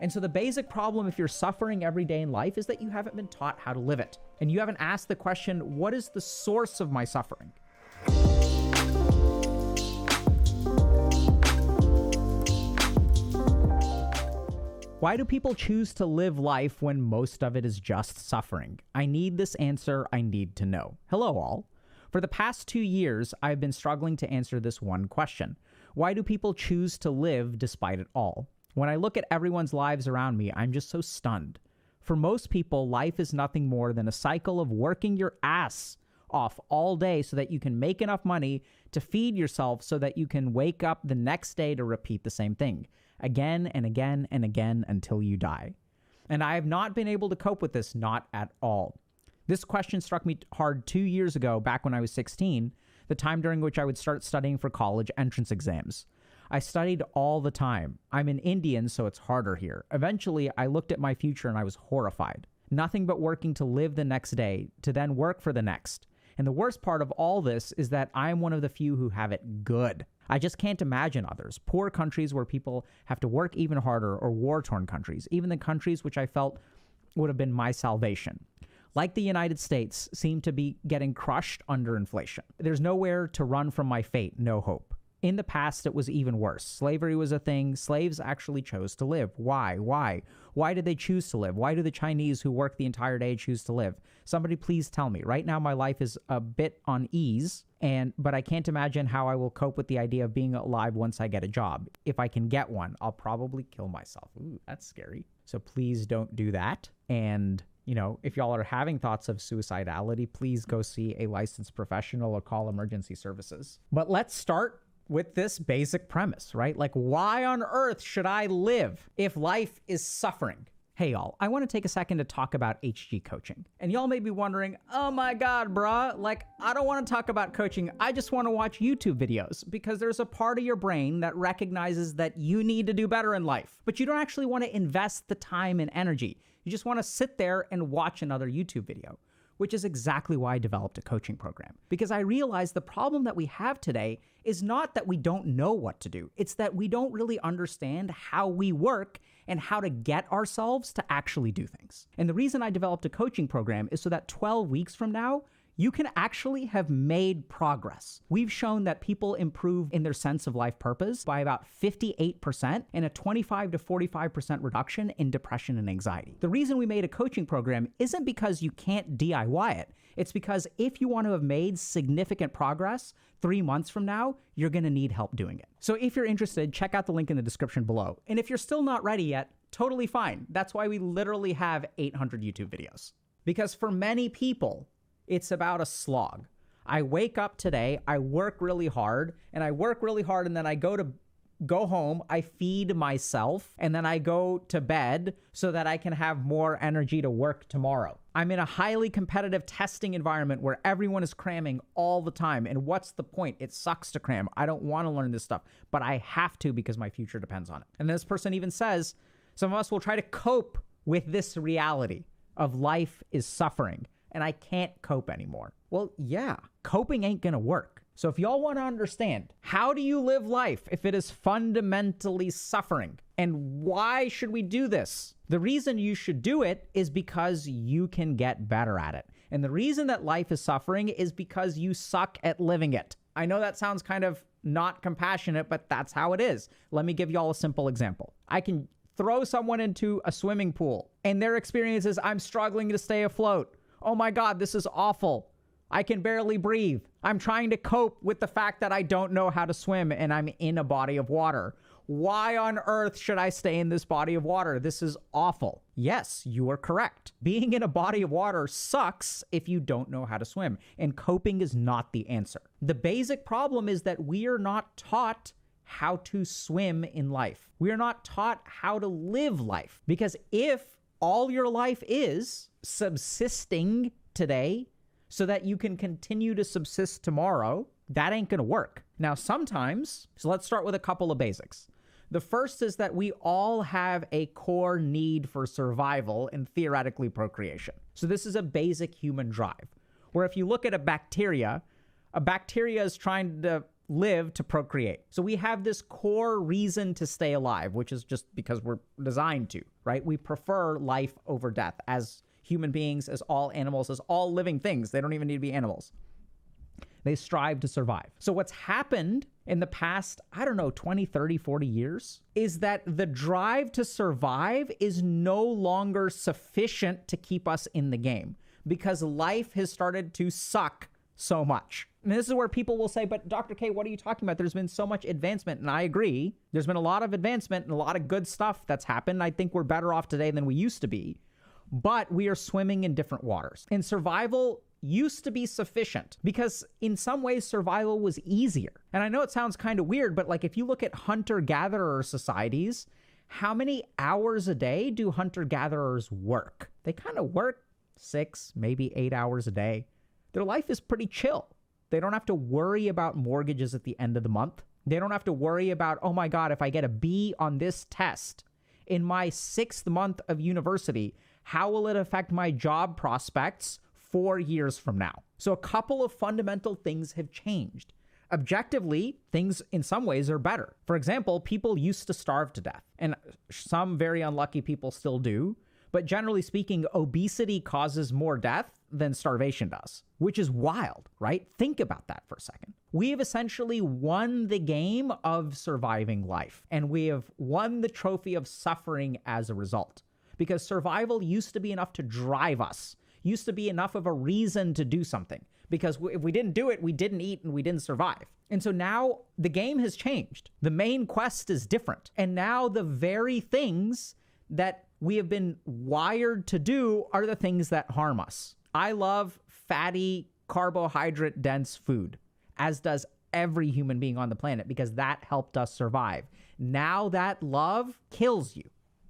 And so the basic problem if you're suffering every day in life is that you haven't been taught how to live it. And you haven't asked the question, what is the source of my suffering? Why do people choose to live life when most of it is just suffering? I need this answer. I need to know. Hello, all. For the past two years, I've been struggling to answer this one question Why do people choose to live despite it all? When I look at everyone's lives around me, I'm just so stunned. For most people, life is nothing more than a cycle of working your ass off all day so that you can make enough money to feed yourself so that you can wake up the next day to repeat the same thing again and again and again until you die. And I have not been able to cope with this, not at all. This question struck me hard two years ago, back when I was 16, the time during which I would start studying for college entrance exams. I studied all the time. I'm an Indian, so it's harder here. Eventually, I looked at my future and I was horrified. Nothing but working to live the next day, to then work for the next. And the worst part of all this is that I'm one of the few who have it good. I just can't imagine others. Poor countries where people have to work even harder, or war torn countries, even the countries which I felt would have been my salvation. Like the United States, seem to be getting crushed under inflation. There's nowhere to run from my fate, no hope. In the past, it was even worse. Slavery was a thing. Slaves actually chose to live. Why? Why? Why did they choose to live? Why do the Chinese who work the entire day choose to live? Somebody please tell me. Right now, my life is a bit on ease, and but I can't imagine how I will cope with the idea of being alive once I get a job. If I can get one, I'll probably kill myself. Ooh, that's scary. So please don't do that. And you know, if y'all are having thoughts of suicidality, please go see a licensed professional or call emergency services. But let's start with this basic premise, right? Like, why on earth should I live if life is suffering? Hey, y'all, I want to take a second to talk about HG coaching. And y'all may be wondering, oh my God, bruh, like, I don't want to talk about coaching. I just want to watch YouTube videos because there's a part of your brain that recognizes that you need to do better in life, but you don't actually want to invest the time and energy. You just want to sit there and watch another YouTube video which is exactly why I developed a coaching program. Because I realized the problem that we have today is not that we don't know what to do, it's that we don't really understand how we work and how to get ourselves to actually do things. And the reason I developed a coaching program is so that 12 weeks from now, you can actually have made progress. We've shown that people improve in their sense of life purpose by about 58% and a 25 to 45% reduction in depression and anxiety. The reason we made a coaching program isn't because you can't DIY it. It's because if you want to have made significant progress three months from now, you're going to need help doing it. So if you're interested, check out the link in the description below. And if you're still not ready yet, totally fine. That's why we literally have 800 YouTube videos. Because for many people, it's about a slog. I wake up today, I work really hard, and I work really hard, and then I go to go home, I feed myself, and then I go to bed so that I can have more energy to work tomorrow. I'm in a highly competitive testing environment where everyone is cramming all the time. And what's the point? It sucks to cram. I don't want to learn this stuff, but I have to because my future depends on it. And this person even says some of us will try to cope with this reality of life is suffering and I can't cope anymore. Well, yeah, coping ain't gonna work. So if y'all want to understand, how do you live life if it is fundamentally suffering? And why should we do this? The reason you should do it is because you can get better at it. And the reason that life is suffering is because you suck at living it. I know that sounds kind of not compassionate, but that's how it is. Let me give y'all a simple example. I can throw someone into a swimming pool and their experience is I'm struggling to stay afloat. Oh my God, this is awful. I can barely breathe. I'm trying to cope with the fact that I don't know how to swim and I'm in a body of water. Why on earth should I stay in this body of water? This is awful. Yes, you are correct. Being in a body of water sucks if you don't know how to swim, and coping is not the answer. The basic problem is that we are not taught how to swim in life. We are not taught how to live life. Because if all your life is subsisting today so that you can continue to subsist tomorrow, that ain't gonna work. Now, sometimes, so let's start with a couple of basics. The first is that we all have a core need for survival and theoretically procreation. So, this is a basic human drive. Where if you look at a bacteria, a bacteria is trying to live to procreate. So, we have this core reason to stay alive, which is just because we're designed to, right? We prefer life over death as human beings, as all animals, as all living things. They don't even need to be animals. They strive to survive. So, what's happened in the past, I don't know, 20, 30, 40 years, is that the drive to survive is no longer sufficient to keep us in the game because life has started to suck so much. And this is where people will say, but Dr. K, what are you talking about? There's been so much advancement. And I agree. There's been a lot of advancement and a lot of good stuff that's happened. I think we're better off today than we used to be. But we are swimming in different waters. And survival used to be sufficient because in some ways survival was easier. And I know it sounds kind of weird, but like if you look at hunter gatherer societies, how many hours a day do hunter gatherers work? They kind of work six, maybe eight hours a day. Their life is pretty chill. They don't have to worry about mortgages at the end of the month. They don't have to worry about, oh my God, if I get a B on this test in my sixth month of university, how will it affect my job prospects four years from now. So, a couple of fundamental things have changed. Objectively, things in some ways are better. For example, people used to starve to death, and some very unlucky people still do. But generally speaking, obesity causes more death than starvation does, which is wild, right? Think about that for a second. We have essentially won the game of surviving life, and we have won the trophy of suffering as a result. Because survival used to be enough to drive us used to be enough of a reason to do something because if we didn't do it, we didn't eat and we didn't survive. And so now the game has changed. The main quest is different. And now the very things that we have been wired to do are the things that harm us. I love fatty, carbohydrate dense food, as does every human being on the planet, because that helped us survive. Now that love kills you,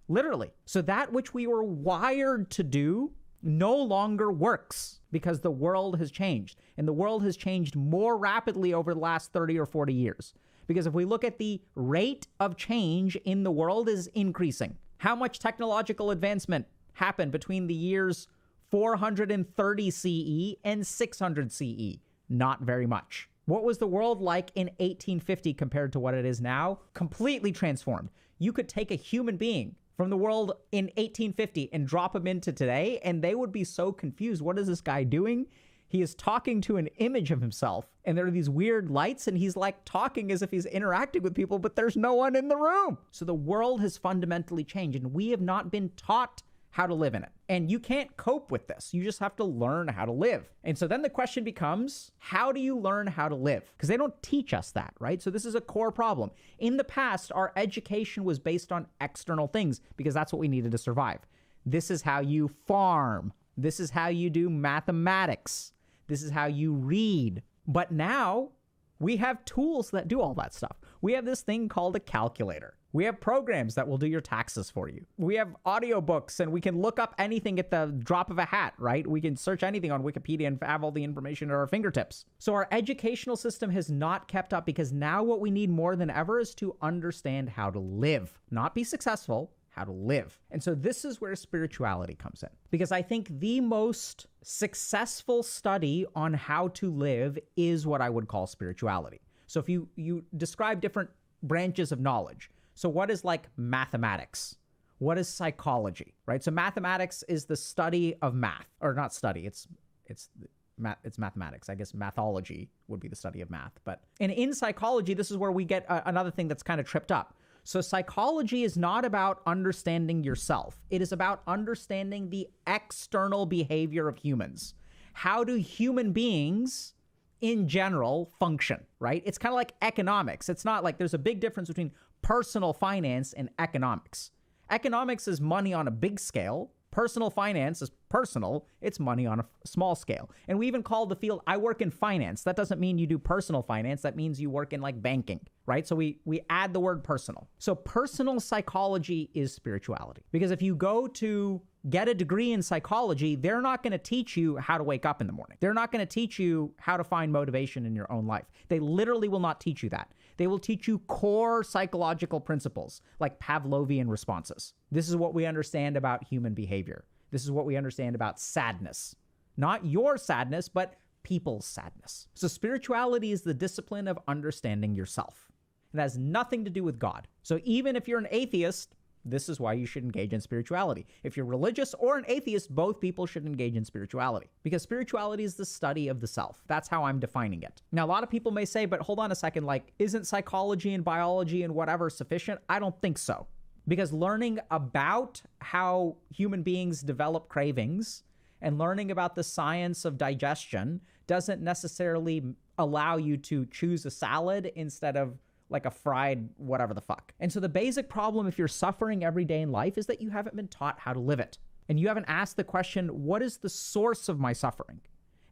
literally. So that which we were wired to do no longer works because the world has changed. And the world has changed more rapidly over the last 30 or 40 years. Because if we look at the rate of change in the world is increasing. How much technological advancement happened between the years 430 CE and 600 CE? Not very much. What was the world like in 1850 compared to what it is now? Completely transformed. You could take a human being from the world in 1850 and drop him into today, and they would be so confused. What is this guy doing? He is talking to an image of himself, and there are these weird lights, and he's like talking as if he's interacting with people, but there's no one in the room. So the world has fundamentally changed, and we have not been taught how to live in it. And you can't cope with this. You just have to learn how to live. And so then the question becomes how do you learn how to live? Because they don't teach us that, right? So this is a core problem. In the past, our education was based on external things because that's what we needed to survive. This is how you farm, this is how you do mathematics, this is how you read. But now we have tools that do all that stuff. We have this thing called a calculator. We have programs that will do your taxes for you. We have audiobooks and we can look up anything at the drop of a hat, right? We can search anything on Wikipedia and have all the information at our fingertips. So our educational system has not kept up because now what we need more than ever is to understand how to live, not be successful, how to live. And so this is where spirituality comes in. Because I think the most successful study on how to live is what I would call spirituality. So if you you describe different branches of knowledge, so, what is like mathematics? What is psychology, right? So, mathematics is the study of math, or not study, it's it's math, it's mathematics. I guess mathology would be the study of math. But and in psychology, this is where we get uh, another thing that's kind of tripped up. So psychology is not about understanding yourself. It is about understanding the external behavior of humans. How do human beings in general function, right? It's kind of like economics. It's not like there's a big difference between personal finance and economics. Economics is money on a big scale. Personal finance is personal, it's money on a small scale. And we even call the field I work in finance. That doesn't mean you do personal finance, that means you work in like banking, right? So we we add the word personal. So personal psychology is spirituality. Because if you go to get a degree in psychology, they're not going to teach you how to wake up in the morning. They're not going to teach you how to find motivation in your own life. They literally will not teach you that. They will teach you core psychological principles like Pavlovian responses. This is what we understand about human behavior. This is what we understand about sadness. Not your sadness, but people's sadness. So, spirituality is the discipline of understanding yourself. It has nothing to do with God. So, even if you're an atheist, this is why you should engage in spirituality. If you're religious or an atheist, both people should engage in spirituality because spirituality is the study of the self. That's how I'm defining it. Now, a lot of people may say, but hold on a second, like, isn't psychology and biology and whatever sufficient? I don't think so. Because learning about how human beings develop cravings and learning about the science of digestion doesn't necessarily allow you to choose a salad instead of like a fried whatever the fuck. And so the basic problem if you're suffering every day in life is that you haven't been taught how to live it. And you haven't asked the question, what is the source of my suffering?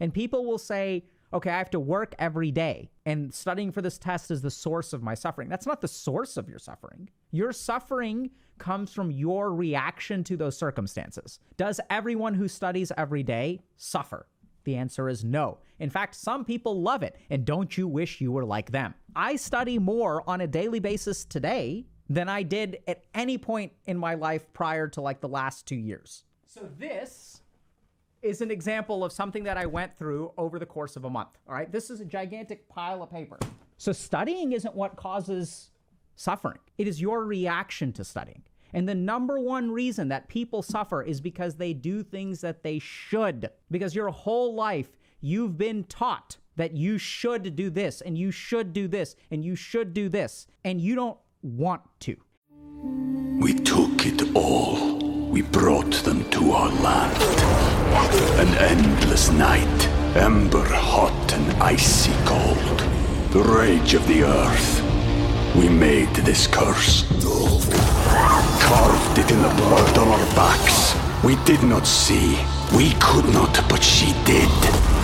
And people will say, okay, I have to work every day, and studying for this test is the source of my suffering. That's not the source of your suffering. Your suffering comes from your reaction to those circumstances. Does everyone who studies every day suffer? The answer is no. In fact, some people love it, and don't you wish you were like them? I study more on a daily basis today than I did at any point in my life prior to like the last two years. So, this is an example of something that I went through over the course of a month. All right, this is a gigantic pile of paper. So, studying isn't what causes suffering, it is your reaction to studying. And the number one reason that people suffer is because they do things that they should. Because your whole life, you've been taught that you should do this, and you should do this, and you should do this, and you don't want to. We took it all. We brought them to our land. An endless night, ember hot and icy cold. The rage of the earth. We made this curse carved it in the blood on our backs. We did not see. We could not, but she did.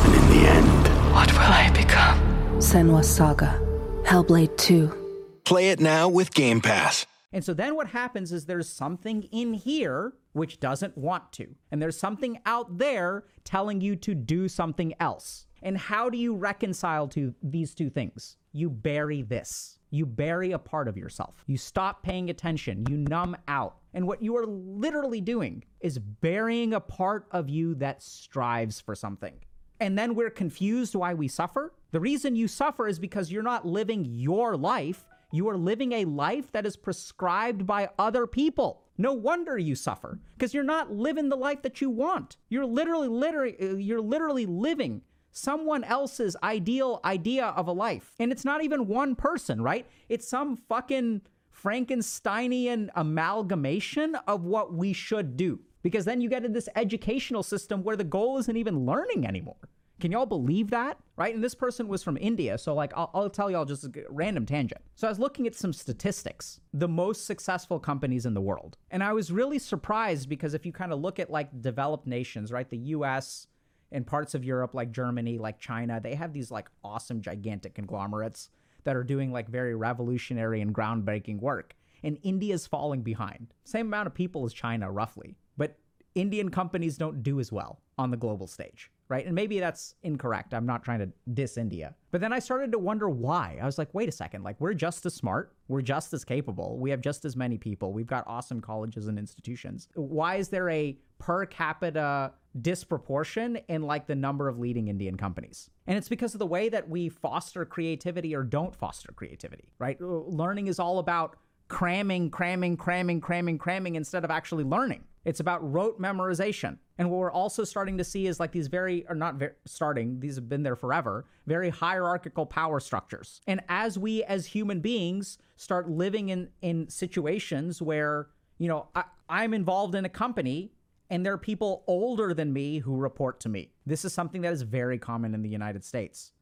And in the end, what will I become? Senua Saga, Hellblade 2. Play it now with Game Pass. And so then what happens is there's something in here which doesn't want to. And there's something out there telling you to do something else. And how do you reconcile to these two things? You bury this you bury a part of yourself. You stop paying attention. You numb out. And what you are literally doing is burying a part of you that strives for something. And then we're confused why we suffer. The reason you suffer is because you're not living your life. You are living a life that is prescribed by other people. No wonder you suffer because you're not living the life that you want. You're literally, literally, uh, you're literally living someone else's ideal idea of a life. And it's not even one person, right? It's some fucking Frankensteinian amalgamation of what we should do. Because then you get into this educational system where the goal isn't even learning anymore. Can y'all believe that? Right? And this person was from India. So, like, I'll, I'll, tell y'all just a random tangent. So, I was looking at some statistics, the most successful companies in the world. And I was really surprised because if you kind of look at like developed nations, right? The US, in parts of Europe like Germany, like China, they have these like awesome gigantic conglomerates that are doing like very revolutionary and groundbreaking work. And India's falling behind. Same amount of people as China roughly, but Indian companies don't do as well on the global stage, right? And maybe that's incorrect. I'm not trying to diss India. But then I started to wonder why. I was like, wait a second, like we're just as smart, we're just as capable, we have just as many people, we've got awesome colleges and institutions. Why is there a per capita disproportion in like the number of leading Indian companies. And it's because of the way that we foster creativity or don't foster creativity, right? Uh, learning is all about cramming, cramming, cramming, cramming, cramming instead of actually learning. It's about rote memorization. And what we're also starting to see is like these very, or not very, starting, these have been there forever, very hierarchical power structures. And as we as human beings start living in, in situations where, you know, I, I'm involved in a company and there are people older than me who report to me. This is something that is very common in the United States,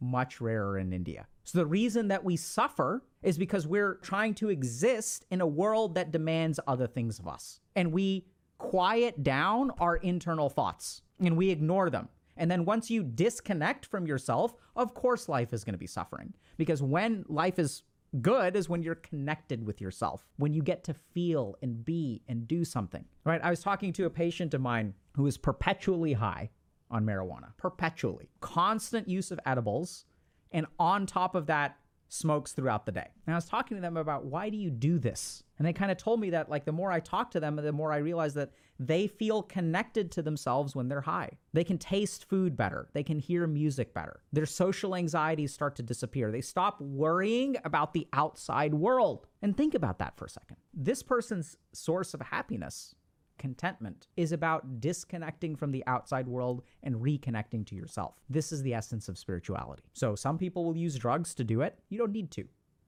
much rarer in India. So the reason that we suffer is because we're trying to exist in a world that demands other things of us. And we quiet down our internal thoughts and we ignore them. And then once you disconnect from yourself, of course, life is going to be suffering. Because when life is good is when you're connected with yourself, when you get to feel and be and do something. Right? I was talking to a patient of mine who is perpetually high on marijuana, perpetually, constant use of edibles. And on top of that, smokes throughout the day. And I was talking to them about why do you do this? And they kind of told me that like the more I talk to them, the more I realize that they feel connected to themselves when they're high. They can taste food better. They can hear music better. Their social anxieties start to disappear. They stop worrying about the outside world. And think about that for a second. This person's source of happiness contentment is about disconnecting from the outside world and reconnecting to yourself. This is the essence of spirituality. So, some people will use drugs to do it. You don't need to.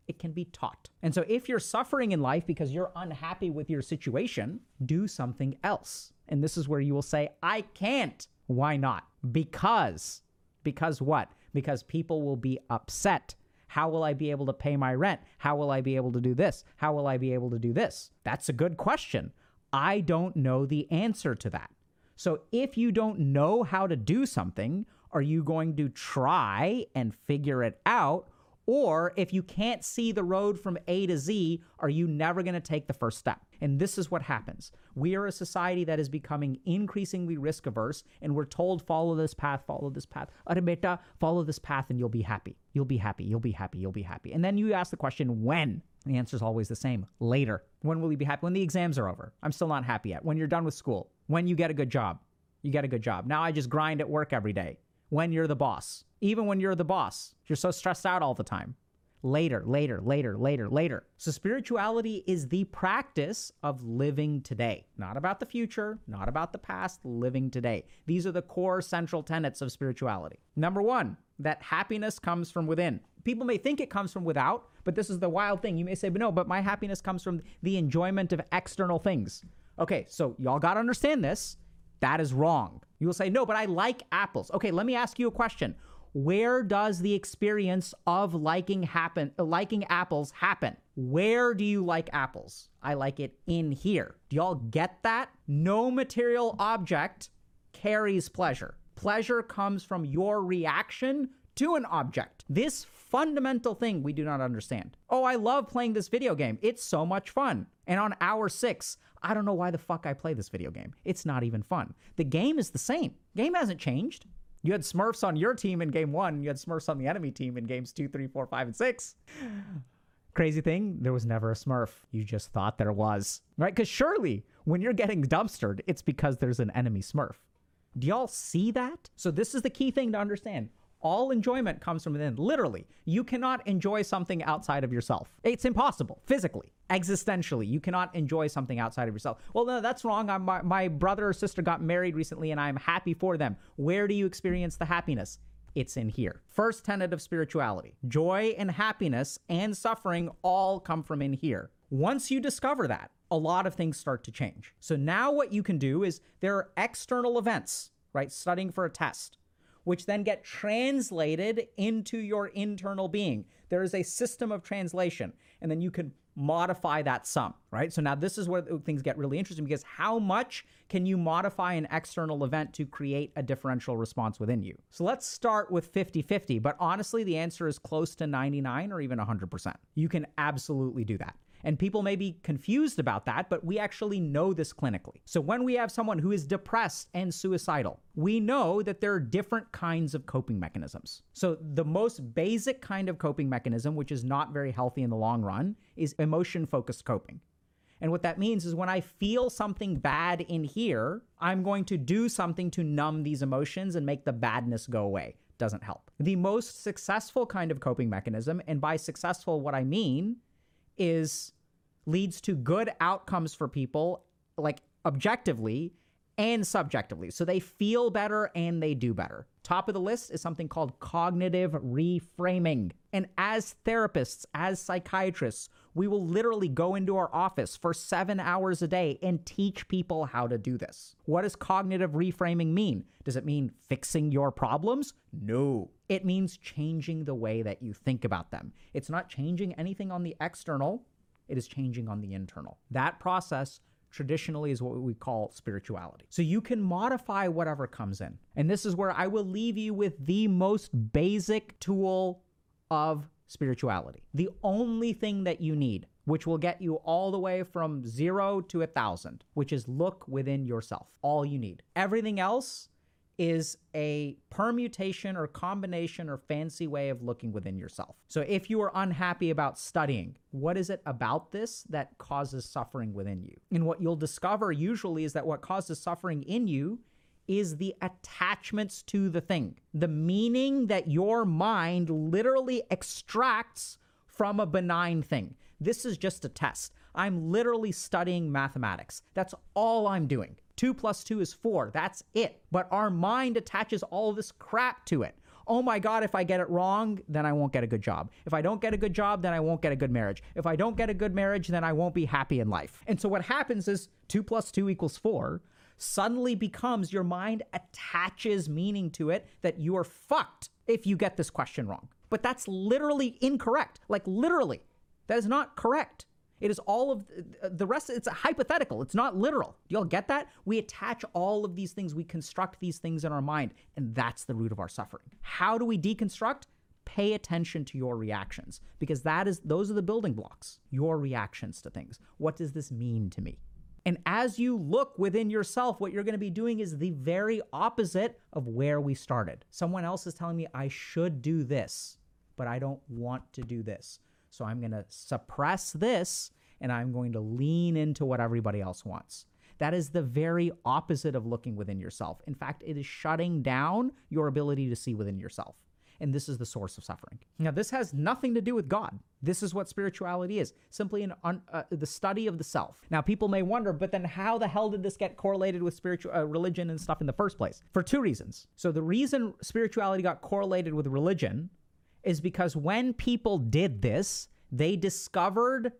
It can be taught. And so, if you're suffering in life because you're unhappy with your situation, do something else. And this is where you will say, I can't. Why not? Because. Because what? Because people will be upset. How will I be able to pay my rent? How will I be able to do this? How will I be able to do this? That's a good question. I don't know the answer to that. So if you don't know how to do something, are you going to try and figure it out? Or if you can't see the road from A to Z, are you never going to take the first step? And this is what happens. We are a society that is becoming increasingly risk averse, and we're told, follow this path, follow this path. Arabeta, follow this path, and you'll be happy. You'll be happy. You'll be happy. You'll be happy. And then you ask the question, when? The answer is always the same later. When will you be happy? When the exams are over. I'm still not happy yet. When you're done with school. When you get a good job. You get a good job. Now I just grind at work every day. When you're the boss. Even when you're the boss, you're so stressed out all the time. Later, later, later, later, later. So, spirituality is the practice of living today. Not about the future, not about the past, living today. These are the core central tenets of spirituality. Number one, that happiness comes from within. People may think it comes from without, but this is the wild thing. You may say, but no, but my happiness comes from the enjoyment of external things. Okay, so y'all got to understand this. That is wrong. You will say, no, but I like apples. Okay, let me ask you a question. Where does the experience of liking happen liking apples happen? Where do you like apples? I like it in here. Do y'all get that? No material object carries pleasure. Pleasure comes from your reaction to an object. This fundamental thing we do not understand. Oh, I love playing this video game. It's so much fun. And on hour six, I don't know why the fuck I play this video game. It's not even fun. The game is the same. Game hasn't changed. You had Smurfs on your team in game one. You had Smurfs on the enemy team in games two, three, four, five, and six. Crazy thing, there was never a Smurf. You just thought there was, right? Because surely when you're getting dumpstered, it's because there's an enemy Smurf. Do y'all see that? So, this is the key thing to understand. All enjoyment comes from within. Literally, you cannot enjoy something outside of yourself. It's impossible, physically, existentially. You cannot enjoy something outside of yourself. Well, no, that's wrong. I'm, my, my brother or sister got married recently and I'm happy for them. Where do you experience the happiness? It's in here. First tenet of spirituality joy and happiness and suffering all come from in here. Once you discover that, a lot of things start to change. So now what you can do is there are external events, right? Studying for a test which then get translated into your internal being. There is a system of translation, and then you can modify that sum, right? So now this is where things get really interesting because how much can you modify an external event to create a differential response within you? So let's start with 50 50, but honestly, the answer is close to 99 or even 100%. You can absolutely do that. And people may be confused about that, but we actually know this clinically. So when we have someone who is depressed and suicidal, we know that there are different kinds of coping mechanisms. So the most basic kind of coping mechanism, which is not very healthy in the long run, is emotion focused coping. And what that means is when I feel something bad in here, I'm going to do something to numb these emotions and make the badness go away. Doesn't help. The most successful kind of coping mechanism, and by successful, what I mean is leads to good outcomes for people, like objectively, and subjectively. So they feel better and they do better. Top of the list is something called cognitive reframing. And as therapists, as psychiatrists, we will literally go into our office for seven hours a day and teach people how to do this. What does cognitive reframing mean? Does it mean fixing your problems? No. It means changing the way that you think about them. It's not changing anything on the external, it is changing on the internal. That process traditionally is what we call spirituality. So you can modify whatever comes in. And this is where I will leave you with the most basic tool of spirituality. The only thing that you need, which will get you all the way from zero to a thousand, which is look within yourself. All you need. Everything else is a permutation or combination or fancy way of looking within yourself. So if you are unhappy about studying, what is it about this that causes suffering within you? And what you'll discover usually is that what causes suffering in you is the attachments to the thing, the meaning that your mind literally extracts from a benign thing. This is just a test. I'm literally studying mathematics. That's all I'm doing. Two plus two is four. That's it. But our mind attaches all this crap to it. Oh my God, if I get it wrong, then I won't get a good job. If I don't get a good job, then I won't get a good marriage. If I don't get a good marriage, then I won't be happy in life. And so what happens is two plus two equals four suddenly becomes your mind attaches meaning to it that you are fucked if you get this question wrong. But that's literally incorrect. Like, literally, that is not correct. It is all of the rest. It's a hypothetical. It's not literal. Do y'all get that? We attach all of these things. We construct these things in our mind, and that's the root of our suffering. How do we deconstruct? Pay attention to your reactions because that is those are the building blocks. Your reactions to things. What does this mean to me? And as you look within yourself, what you're going to be doing is the very opposite of where we started. Someone else is telling me I should do this, but I don't want to do this. So I'm going to suppress this and I'm going to lean into what everybody else wants. That is the very opposite of looking within yourself. In fact, it is shutting down your ability to see within yourself. And this is the source of suffering. Now, this has nothing to do with God. This is what spirituality is simply an uh, the study of the self. Now, people may wonder, but then how the hell did this get correlated with spiritual uh, religion and stuff in the first place? For two reasons. So, the reason spirituality got correlated with religion is because when people did this, they discovered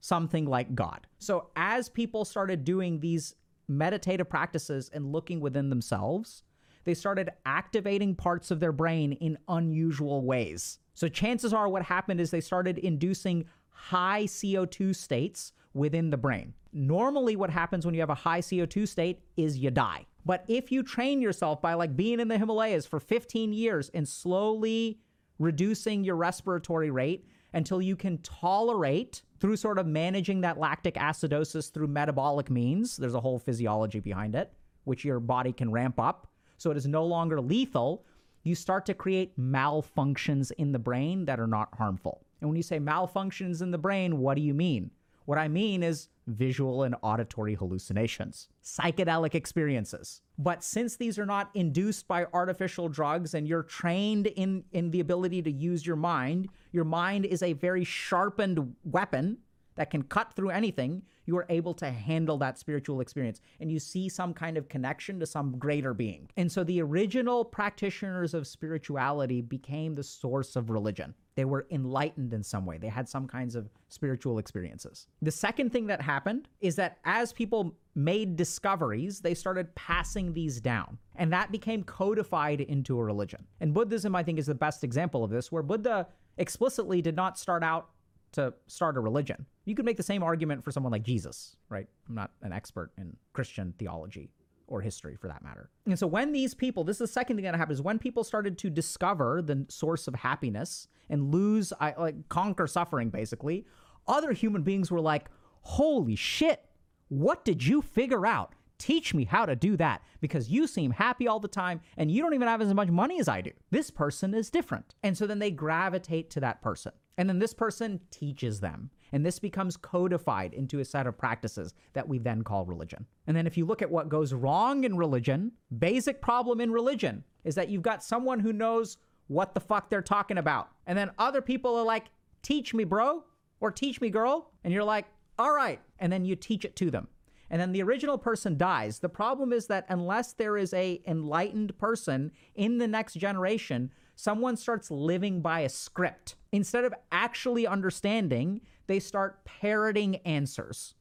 something like God. So as people started doing these meditative practices and looking within themselves, they started activating parts of their brain in unusual ways. So chances are what happened is they started inducing high CO2 states within the brain. Normally what happens when you have a high CO2 state is you die. But if you train yourself by like being in the Himalayas for 15 years and slowly reducing your respiratory rate until you can tolerate through sort of managing that lactic acidosis through metabolic means. There's a whole physiology behind it, which your body can ramp up. So it is no longer lethal. You start to create malfunctions in the brain that are not harmful. And when you say malfunctions in the brain, what do you mean? What I mean is visual and auditory hallucinations, psychedelic experiences. But since these are not induced by artificial drugs and you're trained in, in the ability to use your mind, your mind is a very sharpened weapon that can cut through anything, you are able to handle that spiritual experience and you see some kind of connection to some greater being. And so the original practitioners of spirituality became the source of religion. They were enlightened in some way. They had some kinds of spiritual experiences. The second thing that happened is that as people made discoveries, they started passing these down. And that became codified into a religion. And Buddhism, I think, is the best example of this, where Buddha explicitly did not start out to start a religion. You could make the same argument for someone like Jesus, right? I'm not an expert in Christian theology or history for that matter. And so when these people, this is the second thing that happens, when people started to discover the source of happiness and lose, like conquer suffering basically, other human beings were like, holy shit, what did you figure out? Teach me how to do that because you seem happy all the time and you don't even have as much money as I do. This person is different. And so then they gravitate to that person. And then this person teaches them. And this becomes codified into a set of practices that we then call religion. And then if you look at what goes wrong in religion, basic problem in religion is that you've got someone who knows what the fuck they're talking about. And then other people are like, teach me, bro, or teach me, girl. And you're like, all right. And then you teach it to them. and then the original person dies. The problem is that unless there is a enlightened person in the next generation, someone starts living by a script. Instead of actually understanding, they start parroting answers.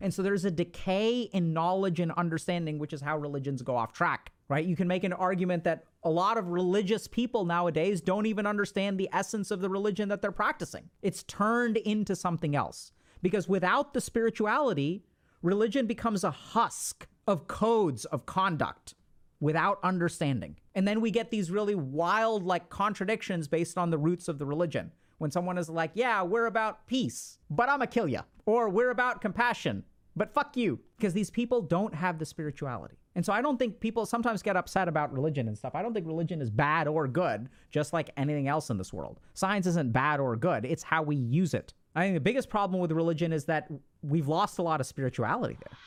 And so there's a decay in knowledge and understanding, which is how religions go off track, right? You can make an argument that a lot of religious people nowadays don't even understand the essence of the religion that they're practicing. It's turned into something else. Because without the spirituality, religion becomes a husk of codes of conduct without understanding. And then we get these really wild, like, contradictions based on the roots of the religion. When someone is like, yeah, we're about peace, but I'm gonna kill you. Or we're about compassion, but fuck you. Because these people don't have the spirituality. And so I don't think people sometimes get upset about religion and stuff. I don't think religion is bad or good, just like anything else in this world. Science isn't bad or good, it's how we use it. I think the biggest problem with religion is that we've lost a lot of spirituality there.